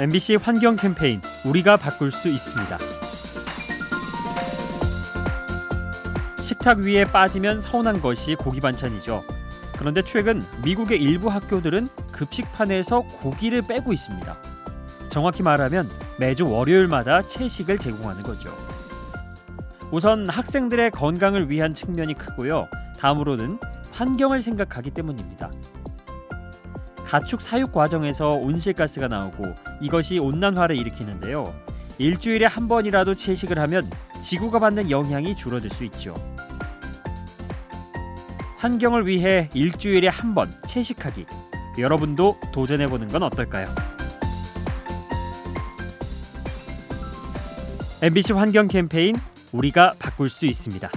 MBC 환경 캠페인 우리가 바꿀 수 있습니다. 식탁 위에 빠지면 서운한 것이 고기 반찬이죠. 그런데 최근 미국의 일부 학교들은 급식판에서 고기를 빼고 있습니다. 정확히 말하면 매주 월요일마다 채식을 제공하는 거죠. 우선 학생들의 건강을 위한 측면이 크고요. 다음으로는 환경을 생각하기 때문입니다. 가축 사육 과정에서 온실가스가 나오고 이것이 온난화를 일으키는데요. 일주일에 한 번이라도 채식을 하면 지구가 받는 영향이 줄어들 수 있죠. 환경을 위해 일주일에 한 번 채식하기. 여러분도 도전해 보는 건 어떨까요? MBC 환경 캠페인 우리가 바꿀 수 있습니다.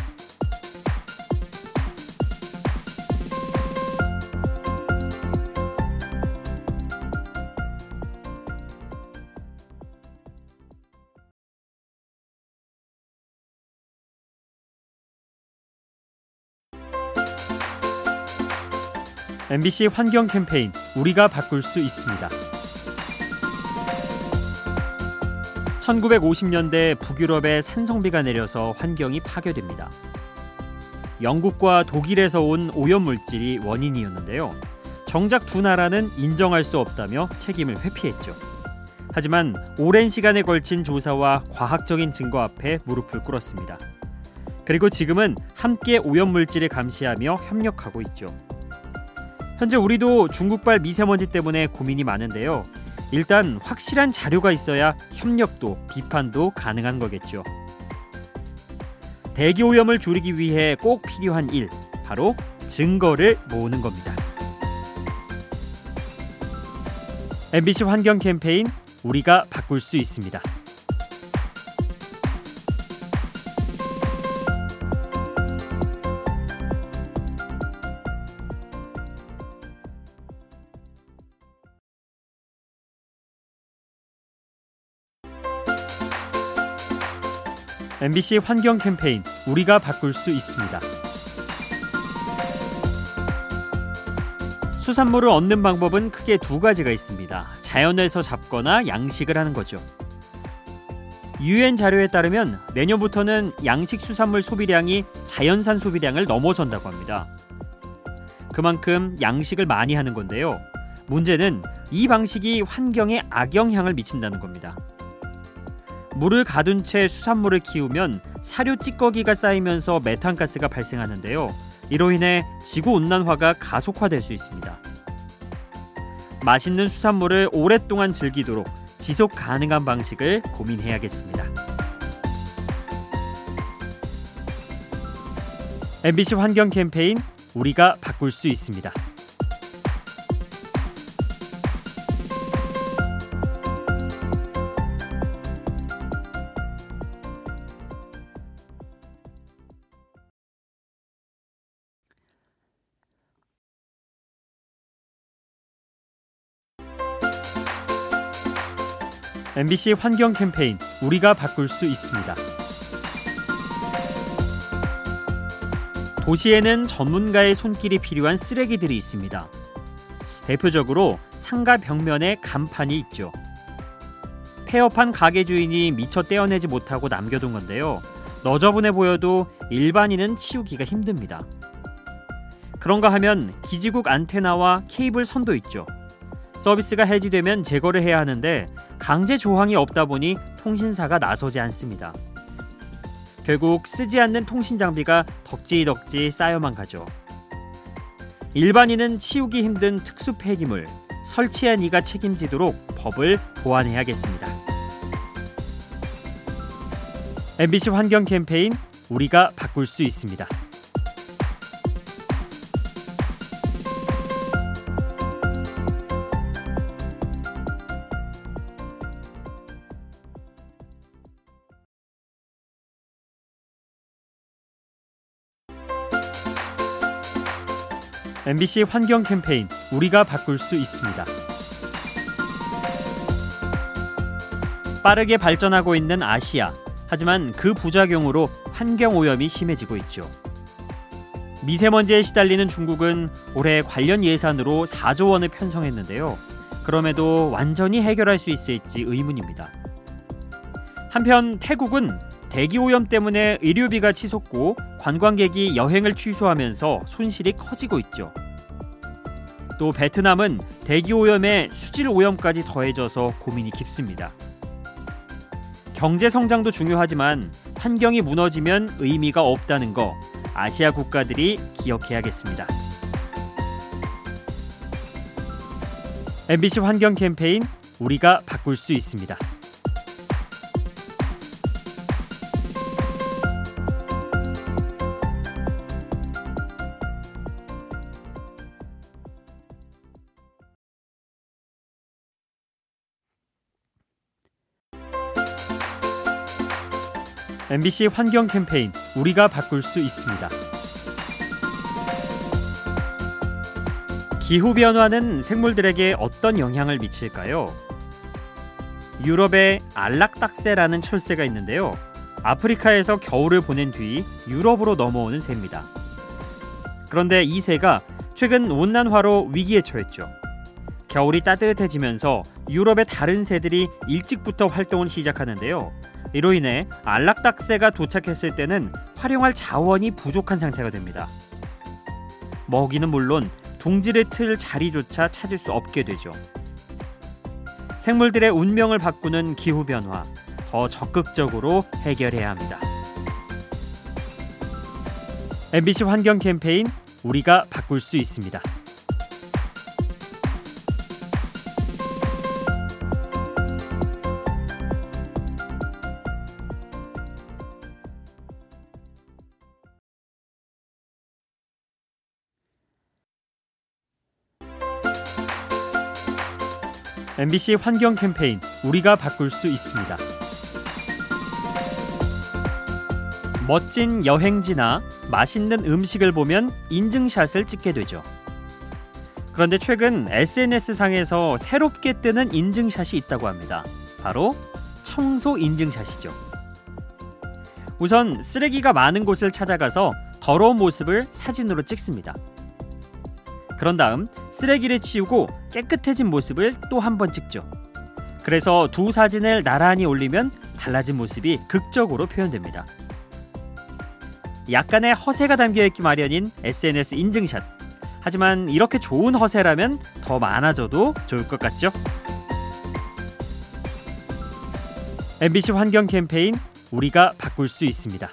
MBC 환경 캠페인 우리가 바꿀 수 있습니다. 1950년대 북유럽에 산성비가 내려서 환경이 파괴됩니다. 영국과 독일에서 온 오염 물질이 원인이었는데요. 정작 두 나라는 인정할 수 없다며 책임을 회피했죠. 하지만 오랜 시간에 걸친 조사와 과학적인 증거 앞에 무릎을 꿇었습니다. 그리고 지금은 함께 오염 물질을 감시하며 협력하고 있죠. 현재 우리도 중국발 미세먼지 때문에 고민이 많은데요. 일단 확실한 자료가 있어야 협력도 비판도 가능한 거겠죠. 대기 오염을 줄이기 위해 꼭 필요한 일 바로 증거를 모으는 겁니다. MBC 환경 캠페인 우리가 바꿀 수 있습니다. MBC 환경 캠페인 우리가 바꿀 수 있습니다. 수산물을 얻는 방법은 크게 두 가지가 있습니다. 자연에서 잡거나 양식을 하는 거죠. 유엔 자료에 따르면 내년부터는 양식 수산물 소비량이 자연산 소비량을 넘어선다고 합니다. 그만큼 양식을 많이 하는 건데요. 문제는 이 방식이 환경에 악영향을 미친다는 겁니다. 물을 가둔 채 수산물을 키우면 사료 찌꺼기가 쌓이면서 메탄가스가 발생하는데요. 이로 인해 지구 온난화가 가속화될 수 있습니다. 맛있는 수산물을 오랫동안 즐기도록 지속 가능한 방식을 고민해야겠습니다. MBC 환경 캠페인 우리가 바꿀 수 있습니다. MBC 환경 캠페인 우리가 바꿀 수 있습니다. 도시에는 전문가의 손길이 필요한 쓰레기들이 있습니다. 대표적으로 상가 벽면에 간판이 있죠. 폐업한 가게 주인이 미처 떼어내지 못하고 남겨둔 건데요. 너저분해 보여도 일반인은 치우기가 힘듭니다. 그런가 하면 기지국 안테나와 케이블 선도 있죠. 서비스가 해지되면 제거를 해야 하는데 강제 조항이 없다 보니 통신사가 나서지 않습니다. 결국 쓰지 않는 통신 장비가 덕지덕지 쌓여만 가죠. 일반인은 치우기 힘든 특수 폐기물, 설치한 이가 책임지도록 법을 보완해야겠습니다. MBC 환경 캠페인 우리가 바꿀 수 있습니다. MBC 환경 캠페인 우리가 바꿀 수 있습니다. 빠르게 발전하고 있는 아시아. 하지만 그 부작용으로 환경 오염이 심해지고 있죠. 미세먼지에 시달리는 중국은 올해 관련 예산으로 4조 원을 편성했는데요. 그럼에도 완전히 해결할 수 있을지 의문입니다. 한편 태국은 대기 오염 때문에 의료비가 치솟고 관광객이 여행을 취소하면서 손실이 커지고 있죠. 또 베트남은 대기 오염에 수질 오염까지 더해져서 고민이 깊습니다. 경제 성장도 중요하지만 환경이 무너지면 의미가 없다는 거 아시아 국가들이 기억해야겠습니다. MBC 환경 캠페인 우리가 바꿀 수 있습니다. MBC 환경 캠페인 우리가 바꿀 수 있습니다. 기후 변화는 생물들에게 어떤 영향을 미칠까요? 유럽에 알락딱새라는 철새가 있는데요. 아프리카에서 겨울을 보낸 뒤 유럽으로 넘어오는 새입니다. 그런데 이 새가 최근 온난화로 위기에 처했죠. 겨울이 따뜻해지면서 유럽의 다른 새들이 일찍부터 활동을 시작하는데요. 이로 인해 안락닭새가 도착했을 때는 활용할 자원이 부족한 상태가 됩니다. 먹이는 물론 둥지를 틀 자리조차 찾을 수 없게 되죠. 생물들의 운명을 바꾸는 기후 변화 더 적극적으로 해결해야 합니다. MBC 환경 캠페인 우리가 바꿀 수 있습니다. MBC 환경 캠페인 우리가 바꿀 수 있습니다. 멋진 여행지나 맛있는 음식을 보면 인증샷을 찍게 되죠. 그런데 최근 SNS 상에서 새롭게 뜨는 인증샷이 있다고 합니다. 바로 청소 인증샷이죠. 우선 쓰레기가 많은 곳을 찾아가서 더러운 모습을 사진으로 찍습니다. 그런 다음 쓰레기를 치우고 깨끗해진 모습을 또 한 번 찍죠. 그래서 두 사진을 나란히 올리면 달라진 모습이 극적으로 표현됩니다. 약간의 허세가 담겨 있기 마련인 SNS 인증샷. 하지만 이렇게 좋은 허세라면 더 많아져도 좋을 것 같죠? MBC 환경 캠페인 우리가 바꿀 수 있습니다.